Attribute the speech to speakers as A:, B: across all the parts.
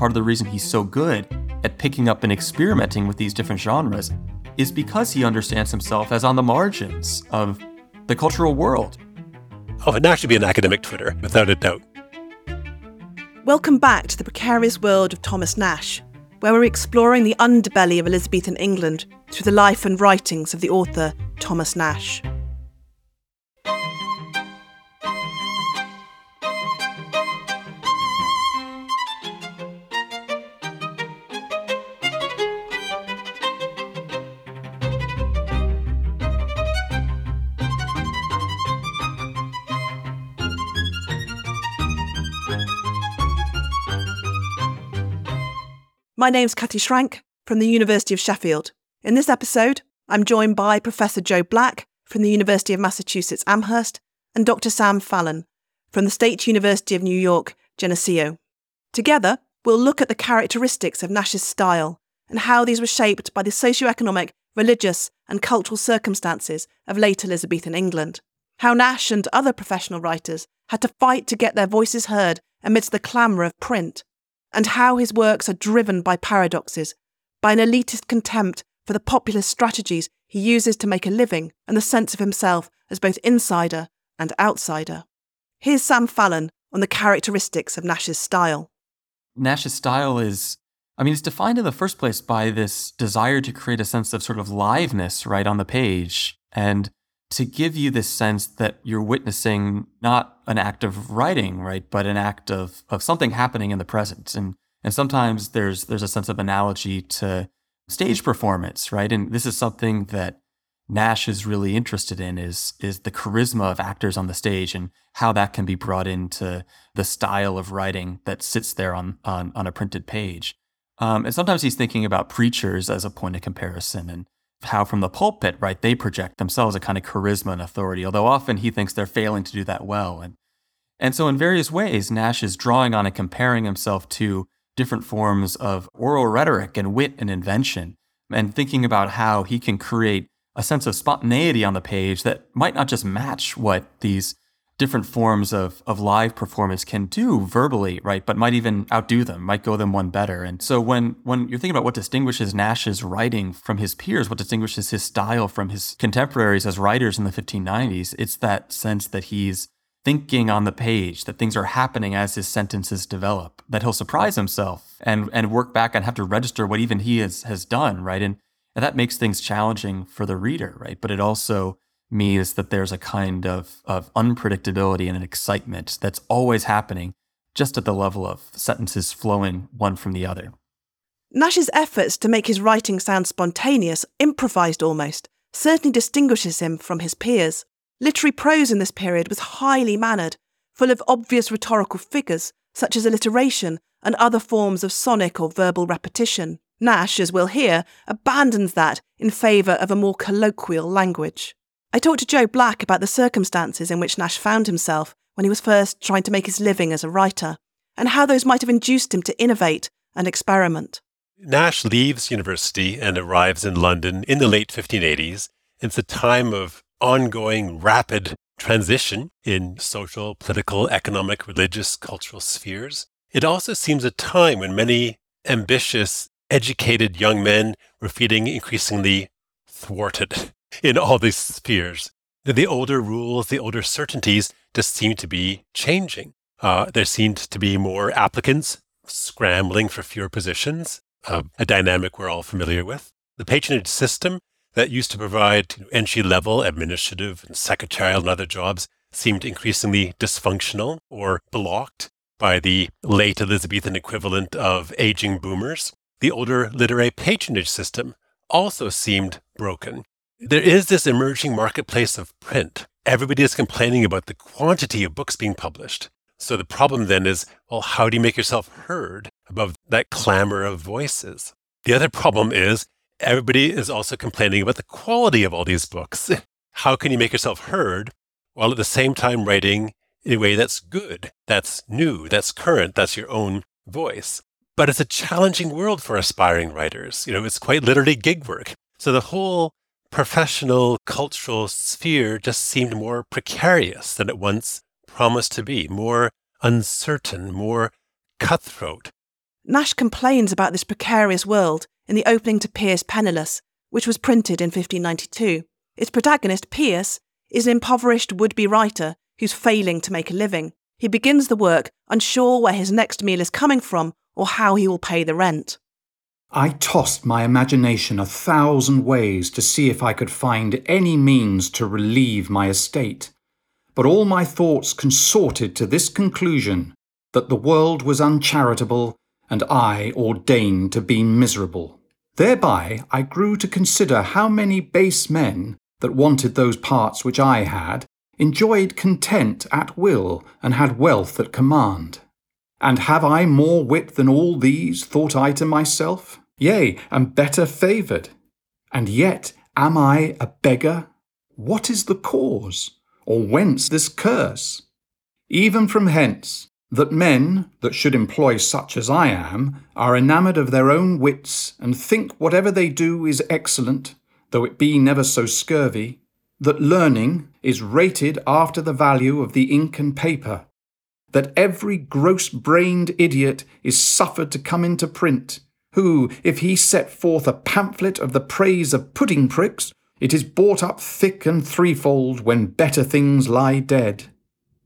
A: part of the reason he's so good at picking up and experimenting with these different genres is because he understands himself as on the margins of the cultural world.
B: Oh, and Nashe should be an academic Twitter, without a doubt.
C: Welcome back to the precarious world of Thomas Nashe, where we're exploring the underbelly of Elizabethan England through the life and writings of the author Thomas Nashe. My name's Cathy Shrank from the University of Sheffield. In this episode, I'm joined by Professor Joe Black from the University of Massachusetts Amherst and Dr. Sam Fallon from the State University of New York, Geneseo. Together, we'll look at the characteristics of Nashe's style and how these were shaped by the socio-economic, religious, and cultural circumstances of late Elizabethan England. How Nashe and other professional writers had to fight to get their voices heard amidst the clamour of print and how his works are driven by paradoxes, by an elitist contempt for the populist strategies he uses to make a living and the sense of himself as both insider and outsider. Here's Sam Fallon on the characteristics of Nashe's style.
A: Nashe's style is, I mean, it's defined in the first place by this desire to create a sense of sort of liveness right on the page. And to give you this sense that you're witnessing not an act of writing, right, but an act of of something happening in the present. And and sometimes there's there's a sense of analogy to stage performance, right? And this is something that Nashe is really interested in is is the charisma of actors on the stage and how that can be brought into the style of writing that sits there on on, on a printed page. Um, and sometimes he's thinking about preachers as a point of comparison and how from the pulpit, right, they project themselves a kind of charisma and authority, although often he thinks they're failing to do that well. And, and so, in various ways, Nashe is drawing on and comparing himself to different forms of oral rhetoric and wit and invention, and thinking about how he can create a sense of spontaneity on the page that might not just match what these different forms of, of live performance can do verbally, right? But might even outdo them, might go them one better. And so when when you're thinking about what distinguishes Nashe's writing from his peers, what distinguishes his style from his contemporaries as writers in the 1590s, it's that sense that he's thinking on the page, that things are happening as his sentences develop, that he'll surprise himself and and work back and have to register what even he has has done, right? And, and that makes things challenging for the reader, right? But it also means that there's a kind of, of unpredictability and an excitement that's always happening just at the level of sentences flowing one from the other.
C: Nashe's efforts to make his writing sound spontaneous, improvised almost, certainly distinguishes him from his peers. Literary prose in this period was highly mannered, full of obvious rhetorical figures, such as alliteration and other forms of sonic or verbal repetition. Nashe, as we'll hear, abandons that in favour of a more colloquial language. I talked to Joe Black about the circumstances in which Nashe found himself when he was first trying to make his living as a writer, and how those might have induced him to innovate and experiment.
B: Nashe leaves university and arrives in London in the late 1580s. It's a time of ongoing rapid transition in social, political, economic, religious, cultural spheres. It also seems a time when many ambitious, educated young men were feeling increasingly thwarted in all these spheres. The older rules, the older certainties just seem to be changing. Uh, there seemed to be more applicants scrambling for fewer positions, uh, a dynamic we're all familiar with. The patronage system that used to provide entry level administrative and secretarial and other jobs seemed increasingly dysfunctional or blocked by the late Elizabethan equivalent of aging boomers. The older literary patronage system also seemed broken. There is this emerging marketplace of print. Everybody is complaining about the quantity of books being published. So the problem then is, well, how do you make yourself heard above that clamor of voices? The other problem is everybody is also complaining about the quality of all these books. How can you make yourself heard while at the same time writing in a way that's good, that's new, that's current, that's your own voice? But it's a challenging world for aspiring writers. You know, it's quite literally gig work. So the whole professional cultural sphere just seemed more precarious than it once promised to be, more uncertain, more cutthroat.
C: Nashe complains about this precarious world in the opening to Piers Penniless, which was printed in 1592. Its protagonist, Piers, is an impoverished would be writer who's failing to make a living. He begins the work unsure where his next meal is coming from or how he will pay the rent.
D: I tossed my imagination a thousand ways to see if I could find any means to relieve my estate, but all my thoughts consorted to this conclusion that the world was uncharitable and I ordained to be miserable. Thereby I grew to consider how many base men that wanted those parts which I had enjoyed content at will and had wealth at command. And have I more wit than all these, thought I to myself? Yea, and better favoured. And yet am I a beggar? What is the cause? Or whence this curse? Even from hence, that men that should employ such as I am are enamoured of their own wits and think whatever they do is excellent, though it be never so scurvy, that learning is rated after the value of the ink and paper, that every gross brained idiot is suffered to come into print, who, if he set forth a pamphlet of the praise of pudding pricks, it is bought up thick and threefold when better things lie dead.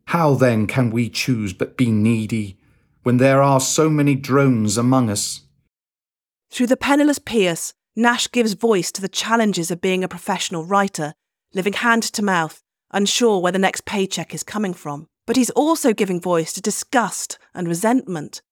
D: How then can we choose but be needy, when there are so many drones among us?
C: Through the penniless Pierce, Nashe gives voice to the challenges of being a professional writer, living hand to mouth, unsure where the next paycheck is coming from. But he's also giving voice to disgust and resentment.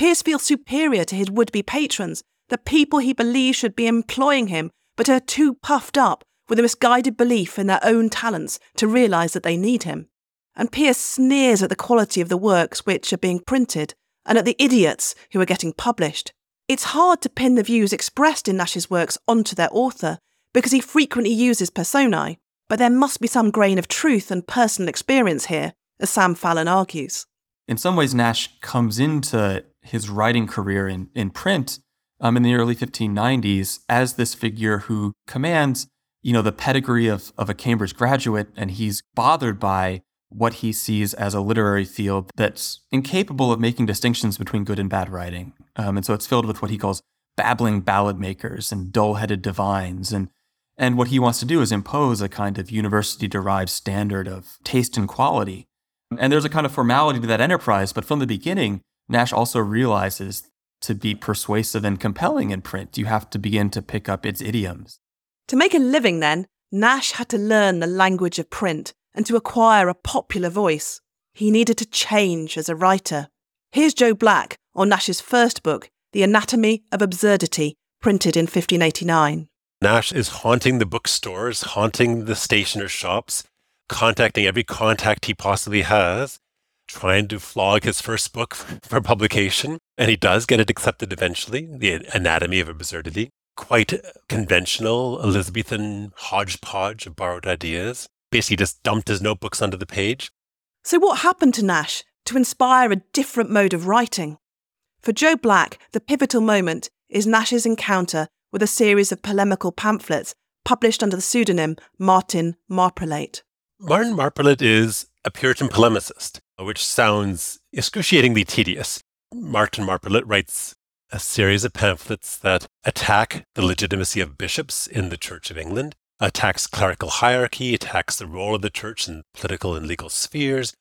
C: Piers feels superior to his would be patrons, the people he believes should be employing him, but are too puffed up with a misguided belief in their own talents to realise that they need him. And Pierce sneers at the quality of the works which are being printed and at the idiots who are getting published. It's hard to pin the views expressed in Nashe's works onto their author because he frequently uses personae, but there must be some grain of truth and personal experience here, as Sam Fallon argues.
A: In some ways, Nashe comes into his writing career in, in print um, in the early 1590s as this figure who commands, you know, the pedigree of, of a Cambridge graduate, and he's bothered by what he sees as a literary field that's incapable of making distinctions between good and bad writing. Um, and so it's filled with what he calls babbling ballad makers and dull-headed divines. And, and what he wants to do is impose a kind of university-derived standard of taste and quality. And there's a kind of formality to that enterprise, but from the beginning, Nashe also realizes to be persuasive and compelling in print, you have to begin to pick up its idioms.
C: To make a living, then, Nashe had to learn the language of print and to acquire a popular voice. He needed to change as a writer. Here's Joe Black on Nashe's first book, The Anatomy of Absurdity, printed in 1589.
B: Nashe is haunting the bookstores, haunting the stationer shops, contacting every contact he possibly has, trying to flog his first book for publication. And he does get it accepted eventually, The Anatomy of Absurdity. Quite conventional Elizabethan hodgepodge of borrowed ideas basically just dumped his notebooks onto the page.
C: So, what happened to Nashe to inspire a different mode of writing? For Joe Black, the pivotal moment is Nashe's encounter with a series of polemical pamphlets published under the pseudonym Martin Marprelate.
B: Martin Marprelate is a Puritan polemicist, uh, which sounds excruciatingly tedious. Martin Marprelate writes a series of pamphlets that attack the legitimacy of bishops in the Church of England attacks clerical hierarchy, attacks the role of the church in political and legal spheres,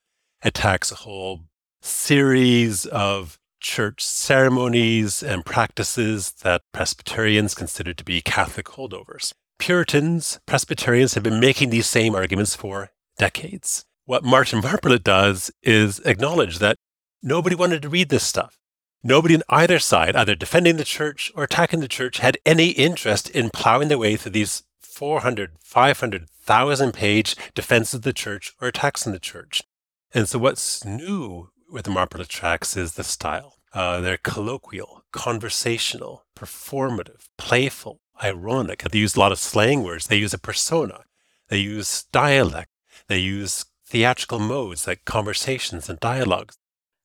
B: attacks a whole series of church ceremonies and practices that Presbyterians consider to be Catholic holdovers. Puritans, Presbyterians have been making these same arguments for decades. What Martin Marprelate does is acknowledge that nobody wanted to read this stuff. Nobody on either side, either defending the church or attacking the church, had any interest in plowing their way through these 400, 500,000 page defense of the church or attacks on the church. And so what's new with the Marprelate tracts is the style. Uh, they're colloquial, conversational, performative, playful, ironic. They use a lot of slang words. They use a persona. They use dialect. They use theatrical modes like conversations and dialogues.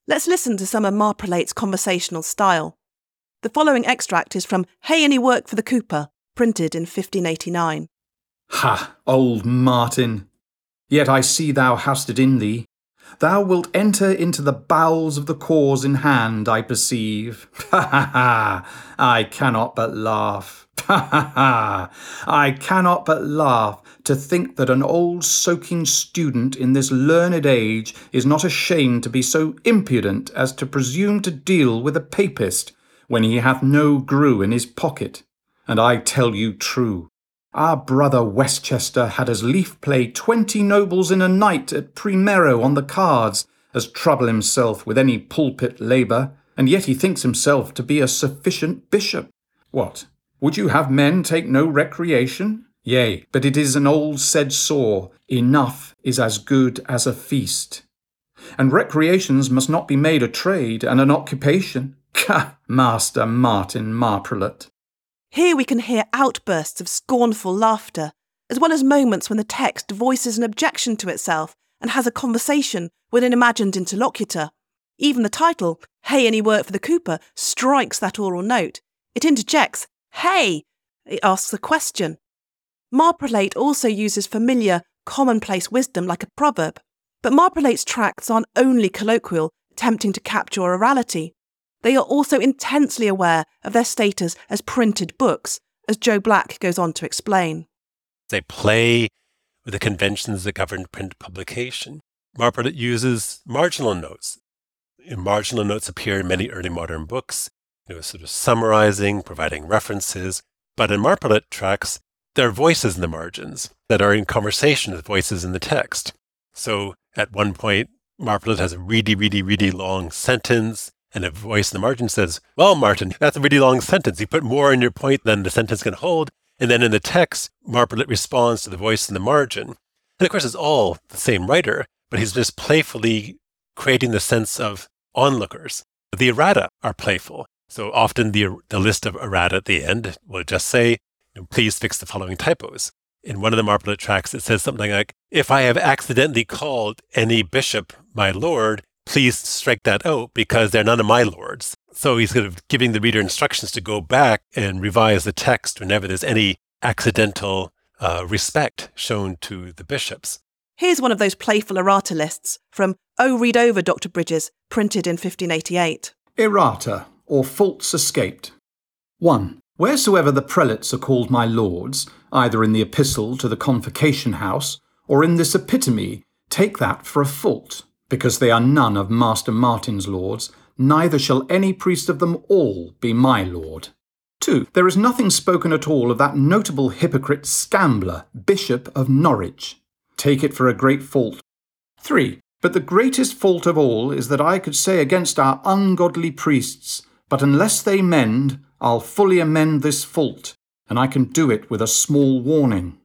C: Let's listen to some of Marprelate's conversational style. The following extract is from Hey Any Work for the Cooper, printed in 1589.
D: Ha, old Martin! Yet I see thou hast it in thee. Thou wilt enter into the bowels of the cause in hand, I perceive. Ha ha ha! I cannot but laugh. Ha ha ha! I cannot but laugh to think that an old soaking student in this learned age is not ashamed to be so impudent as to presume to deal with a papist when he hath no grue in his pocket. And I tell you true, our brother Westchester had as lief play twenty nobles in a night at primero on the cards as trouble himself with any pulpit labour, and yet he thinks himself to be a sufficient bishop. What? Would you have men take no recreation? Yea, but it is an old said saw, enough is as good as a feast. And recreations must not be made a trade and an occupation. Ca, Master Martin Marprelate.
C: Here we can hear outbursts of scornful laughter, as well as moments when the text voices an objection to itself and has a conversation with an imagined interlocutor. Even the title, Hey, Any Work for the Cooper, strikes that oral note. It interjects, Hey! It asks a question. Marprelate also uses familiar, commonplace wisdom like a proverb. But Marprelate's tracts aren't only colloquial, attempting to capture orality. They are also intensely aware of their status as printed books, as Joe Black goes on to explain.
B: They play with the conventions that govern print publication. Marprelate uses marginal notes. Marginal notes appear in many early modern books, you know, sort of summarizing, providing references. But in Marprelate tracts, there are voices in the margins that are in conversation with voices in the text. So at one point, Marprelate has a really, really, really long sentence and a voice in the margin says, Well, Martin, that's a really long sentence. You put more in your point than the sentence can hold. And then in the text, Marprelate responds to the voice in the margin. And of course, it's all the same writer, but he's just playfully creating the sense of onlookers. The errata are playful. So often the, the list of errata at the end will just say, please fix the following typos. In one of the Marprelate tracks, it says something like, if I have accidentally called any bishop my lord, please strike that out because they're none of my lords. So he's sort of giving the reader instructions to go back and revise the text whenever there's any accidental uh, respect shown to the bishops.
C: Here's one of those playful errata lists from Oh Read Over, Dr. Bridges, printed in 1588.
D: Errata, or faults escaped. 1. Wheresoever the prelates are called my lords, either in the epistle to the convocation house or in this epitome, take that for a fault because they are none of Master Martin's lords, neither shall any priest of them all be my lord. 2. There is nothing spoken at all of that notable hypocrite Scambler, Bishop of Norwich. Take it for a great fault. 3. But the greatest fault of all is that I could say against our ungodly priests, But unless they mend, I'll fully amend this fault, and I can do it with a small warning.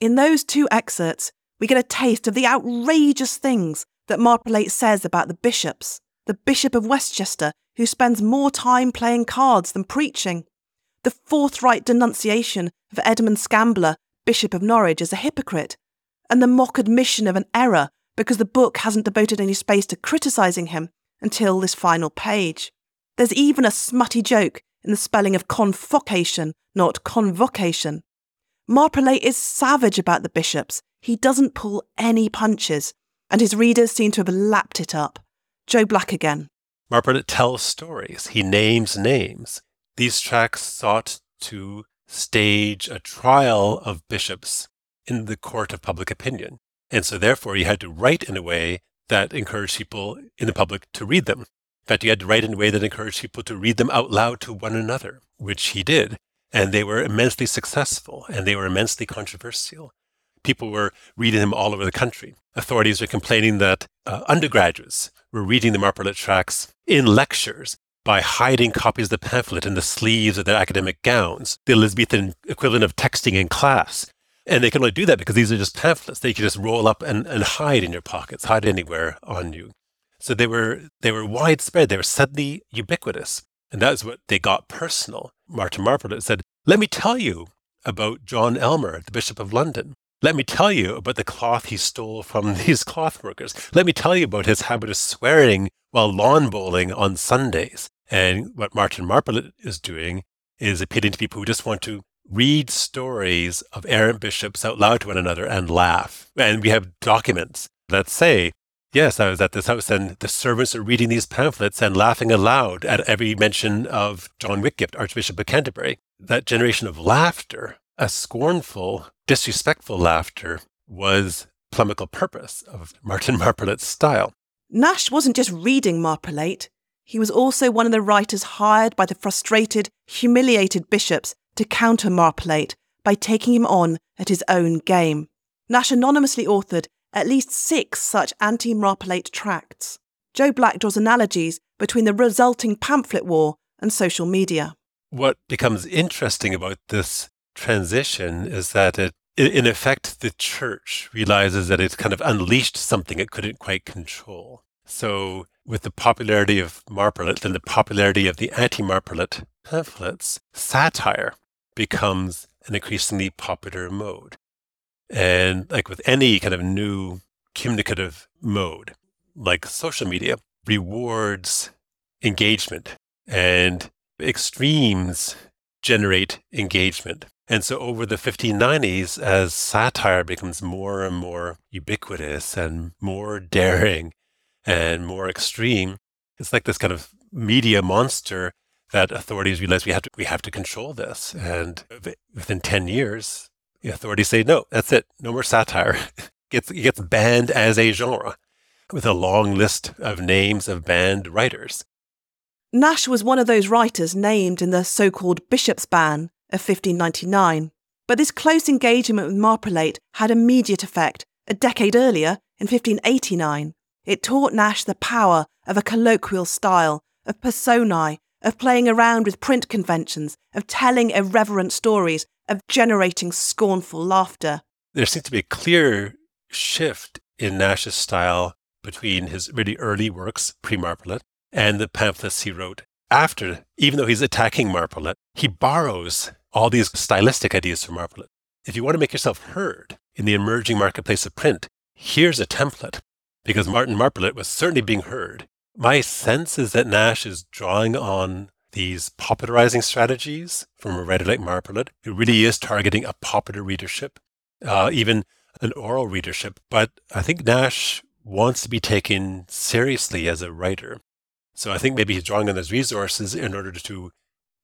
C: In those two excerpts, we get a taste of the outrageous things that Marprelate says about the bishops, the Bishop of Westchester, who spends more time playing cards than preaching, the forthright denunciation of Edmund Scambler, Bishop of Norwich, as a hypocrite, and the mock admission of an error because the book hasn't devoted any space to criticising him until this final page. There's even a smutty joke in the spelling of convocation, not convocation. Marprelate is savage about the bishops. He doesn't pull any punches and his readers seem to have lapped it up. Joe Black again.
B: Marprelate tells stories. He names names. These tracts sought to stage a trial of bishops in the court of public opinion. And so therefore he had to write in a way that encouraged people in the public to read them. Fact, you had to write in a way that encouraged people to read them out loud to one another, which he did. And they were immensely successful and they were immensely controversial people were reading them all over the country. Authorities were complaining that uh, undergraduates were reading the Marprelate tracts in lectures by hiding copies of the pamphlet in the sleeves of their academic gowns, the Elizabethan equivalent of texting in class. And they can only do that because these are just pamphlets. They can just roll up and, and hide in your pockets, hide anywhere on you. So they were they were widespread. They were suddenly ubiquitous. And that's what they got personal. Martin Marprelate said, Let me tell you about John Aylmer, the Bishop of London. Let me tell you about the cloth he stole from these cloth workers. Let me tell you about his habit of swearing while lawn bowling on Sundays. And what Martin Marprelate is doing is appealing to people who just want to read stories of errant bishops out loud to one another and laugh. And we have documents that say Yes, I was at this house, and the servants are reading these pamphlets and laughing aloud at every mention of John Whitgift, Archbishop of Canterbury. That generation of laughter, a scornful, disrespectful laughter, was polemical purpose of Martin Marprelate's style.
C: Nashe wasn't just reading Marprelate, he was also one of the writers hired by the frustrated, humiliated bishops to counter Marprelate by taking him on at his own game. Nashe anonymously authored at least six such anti Marprelate tracts. Joe Black draws analogies between the resulting pamphlet war and social media.
B: What becomes interesting about this transition is that it, in effect, the church realizes that it's kind of unleashed something it couldn't quite control. So, with the popularity of Marprelate and the popularity of the anti Marprelate pamphlets, satire becomes an increasingly popular mode. And like with any kind of new communicative mode, like social media, rewards engagement and extremes generate engagement. And so over the 1590s, as satire becomes more and more ubiquitous and more daring and more extreme, it's like this kind of media monster that authorities realize we have to we have to control this. And within 10 years, the authorities say, no, that's it. No more satire. gets, it gets banned as a genre with a long list of names of banned writers.
C: Nashe was one of those writers named in the so called Bishop's Ban of 1599. But this close engagement with Marprelate had immediate effect a decade earlier in 1589. It taught Nashe the power of a colloquial style, of personae, of playing around with print conventions, of telling irreverent stories, of generating scornful laughter.
B: There seems to be a clear shift in Nashe's style between his really early works, pre Marprelate, and the pamphlets he wrote after. Even though he's attacking Marprelate, he borrows all these stylistic ideas from Marprelate. If you want to make yourself heard in the emerging marketplace of print, here's a template. Because Martin Marprelate was certainly being heard. My sense is that Nashe is drawing on these popularizing strategies from a writer like Marprelate, who really is targeting a popular readership, uh, even an oral readership. But I think Nashe wants to be taken seriously as a writer. So I think maybe he's drawing on those resources in order to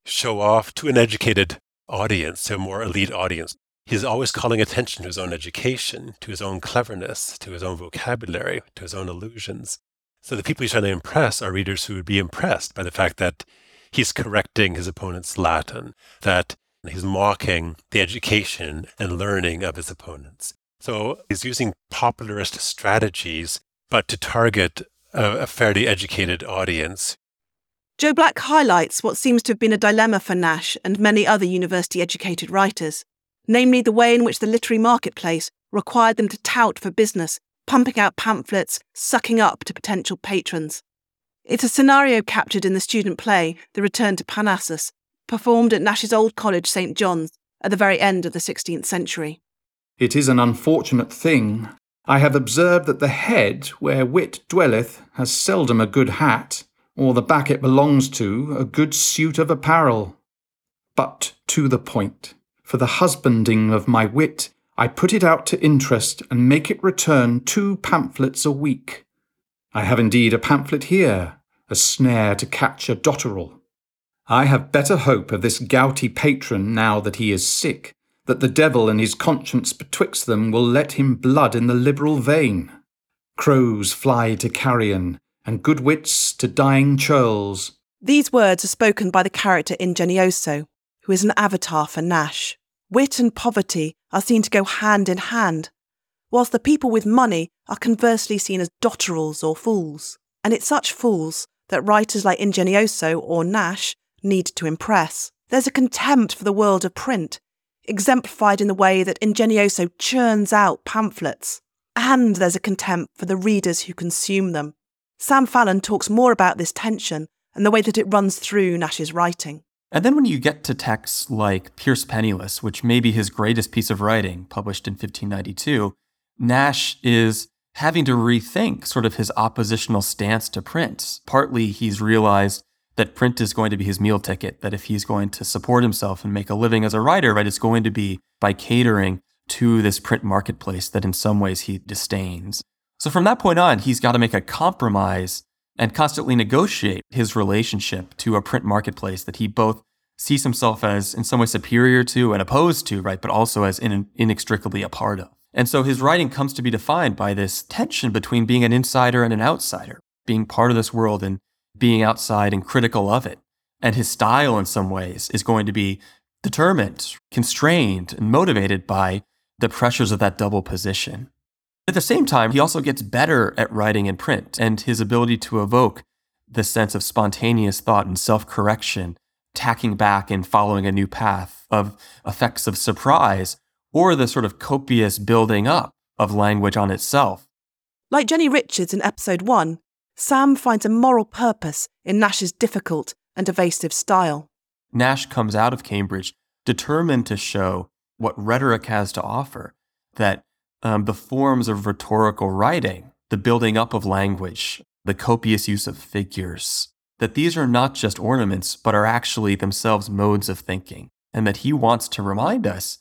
B: show off to an educated audience, to a more elite audience. He's always calling attention to his own education, to his own cleverness, to his own vocabulary, to his own illusions. So the people he's trying to impress are readers who would be impressed by the fact that he's correcting his opponent's Latin, that he's mocking the education and learning of his opponents. So he's using popularist strategies, but to target a, a fairly educated audience.
C: Joe Black highlights what seems to have been a dilemma for Nashe and many other university educated writers, namely the way in which the literary marketplace required them to tout for business, pumping out pamphlets, sucking up to potential patrons. It's a scenario captured in the student play The Return to Parnassus, performed at Nashe's Old College, St John's, at the very end of the 16th century.
D: It is an unfortunate thing. I have observed that the head where wit dwelleth has seldom a good hat, or the back it belongs to a good suit of apparel. But to the point. For the husbanding of my wit, I put it out to interest and make it return two pamphlets a week. I have indeed a pamphlet here, a snare to catch a dotterel. I have better hope of this gouty patron now that he is sick, that the devil and his conscience betwixt them will let him blood in the liberal vein. Crows fly to carrion, and good wits to dying churls.
C: These words are spoken by the character Ingenioso, who is an avatar for Nashe. Wit and poverty are seen to go hand in hand, whilst the people with money are conversely seen as dotterels or fools. And it's such fools that writers like Ingenioso or Nashe need to impress. There's a contempt for the world of print, exemplified in the way that Ingenioso churns out pamphlets. And there's a contempt for the readers who consume them. Sam Fallon talks more about this tension and the way that it runs through Nashe's writing.
A: And then when you get to texts like Pierce Penniless, which may be his greatest piece of writing, published in 1592, Nashe is having to rethink sort of his oppositional stance to print. Partly he's realized that print is going to be his meal ticket, that if he's going to support himself and make a living as a writer, right, it's going to be by catering to this print marketplace that in some ways he disdains. So from that point on, he's got to make a compromise and constantly negotiate his relationship to a print marketplace that he both sees himself as in some way superior to and opposed to, right, but also as in, inextricably a part of. And so his writing comes to be defined by this tension between being an insider and an outsider, being part of this world and being outside and critical of it. And his style, in some ways, is going to be determined, constrained, and motivated by the pressures of that double position. At the same time, he also gets better at writing in print, and his ability to evoke the sense of spontaneous thought and self correction, tacking back and following a new path of effects of surprise, or the sort of copious building up of language on itself.
C: Like Jenny Richards in episode one, Sam finds a moral purpose in Nashe's difficult and evasive style.
A: Nashe comes out of Cambridge determined to show what rhetoric has to offer, that um, the forms of rhetorical writing, the building up of language, the copious use of figures, that these are not just ornaments, but are actually themselves modes of thinking, and that he wants to remind us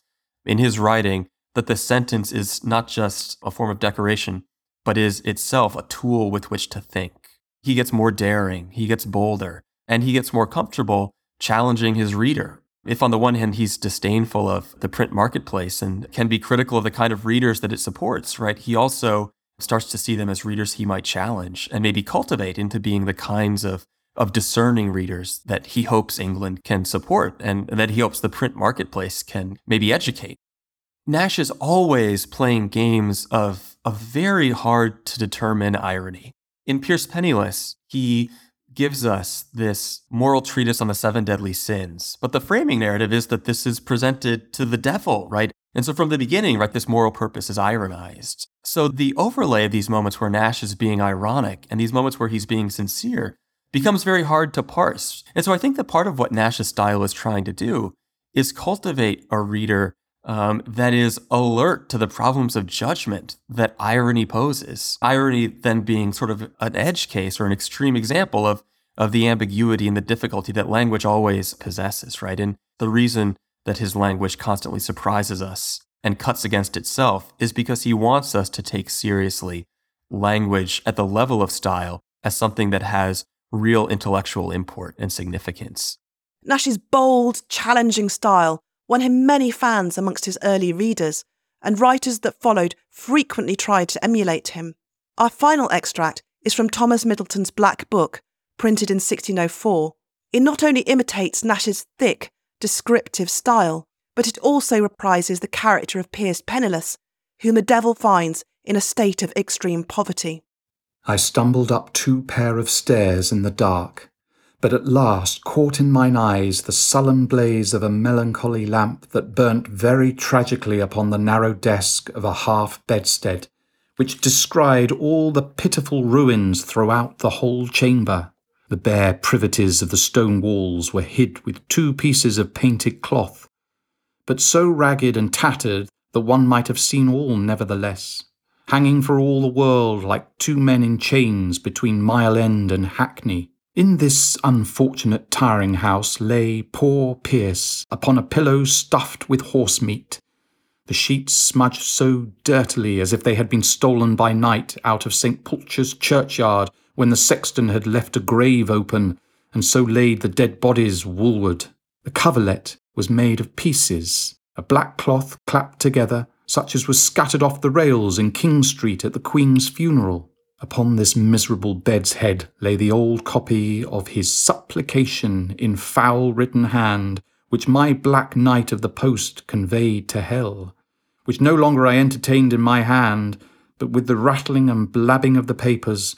A: in his writing that the sentence is not just a form of decoration, but is itself a tool with which to think. He gets more daring, he gets bolder, and he gets more comfortable challenging his reader if on the one hand he's disdainful of the print marketplace and can be critical of the kind of readers that it supports, right? He also starts to see them as readers he might challenge and maybe cultivate into being the kinds of of discerning readers that he hopes England can support and that he hopes the print marketplace can maybe educate. Nashe is always playing games of a very hard to determine irony. In Pierce Penniless, he gives us this moral treatise on the seven deadly sins. But the framing narrative is that this is presented to the devil, right? And so from the beginning, right, this moral purpose is ironized. So the overlay of these moments where Nashe is being ironic and these moments where he's being sincere becomes very hard to parse. And so I think that part of what Nashe's style is trying to do is cultivate a reader um, that is alert to the problems of judgment that irony poses. Irony then being sort of an edge case or an extreme example of, of the ambiguity and the difficulty that language always possesses, right? And the reason that his language constantly surprises us and cuts against itself is because he wants us to take seriously language at the level of style as something that has real intellectual import and significance.
C: Nashe's bold, challenging style won him many fans amongst his early readers, and writers that followed frequently tried to emulate him. Our final extract is from Thomas Middleton's Black Book, printed in 1604. It not only imitates Nashe's thick, descriptive style, but it also reprises the character of Piers Penniless, whom the devil finds in a state of extreme poverty.
D: I stumbled up two pair of stairs in the dark, but at last caught in mine eyes the sullen blaze of a melancholy lamp that burnt very tragically upon the narrow desk of a half bedstead, which descried all the pitiful ruins throughout the whole chamber. The bare privities of the stone walls were hid with two pieces of painted cloth, but so ragged and tattered that one might have seen all nevertheless, hanging for all the world like two men in chains between Mile End and Hackney. In this unfortunate tiring house lay poor Pierce upon a pillow stuffed with horse meat, the sheets smudged so dirtily as if they had been stolen by night out of St. Pulchre's churchyard when the sexton had left a grave open and so laid the dead bodies woolward. The coverlet was made of pieces, a black cloth clapped together, such as was scattered off the rails in King Street at the Queen's funeral. Upon this miserable bed's head lay the old copy of his supplication in foul written hand, which my black knight of the post conveyed to hell, which no longer I entertained in my hand, but with the rattling and blabbing of the papers,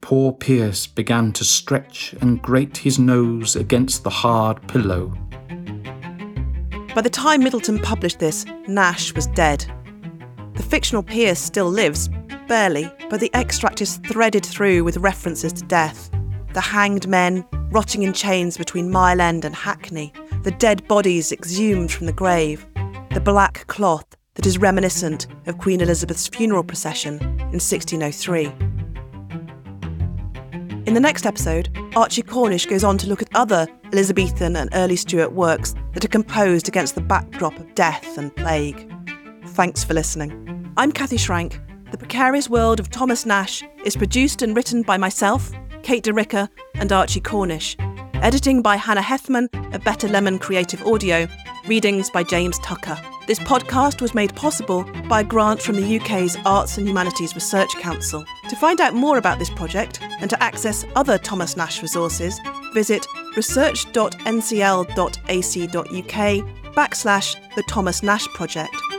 D: poor Piers began to stretch and grate his nose against the hard pillow.
C: By the time Middleton published this, Nashe was dead. The fictional Piers still lives, Barely, but the extract is threaded through with references to death. The hanged men, rotting in chains between Mile End and Hackney, the dead bodies exhumed from the grave, the black cloth that is reminiscent of Queen Elizabeth's funeral procession in 1603. In the next episode, Archie Cornish goes on to look at other Elizabethan and early Stuart works that are composed against the backdrop of death and plague. Thanks for listening. I'm Cathy Shrank, The Precarious World of Thomas Nashe is produced and written by myself, Kate De Rycker, and Archie Cornish. Editing by Hannah Hethmon at Better Lemon Creative Audio. Readings by James Tucker. This podcast was made possible by a grant from the UK's Arts and Humanities Research Council. To find out more about this project and to access other Thomas Nashe resources, visit research.ncl.ac.uk backslash the Thomas Nashe Project.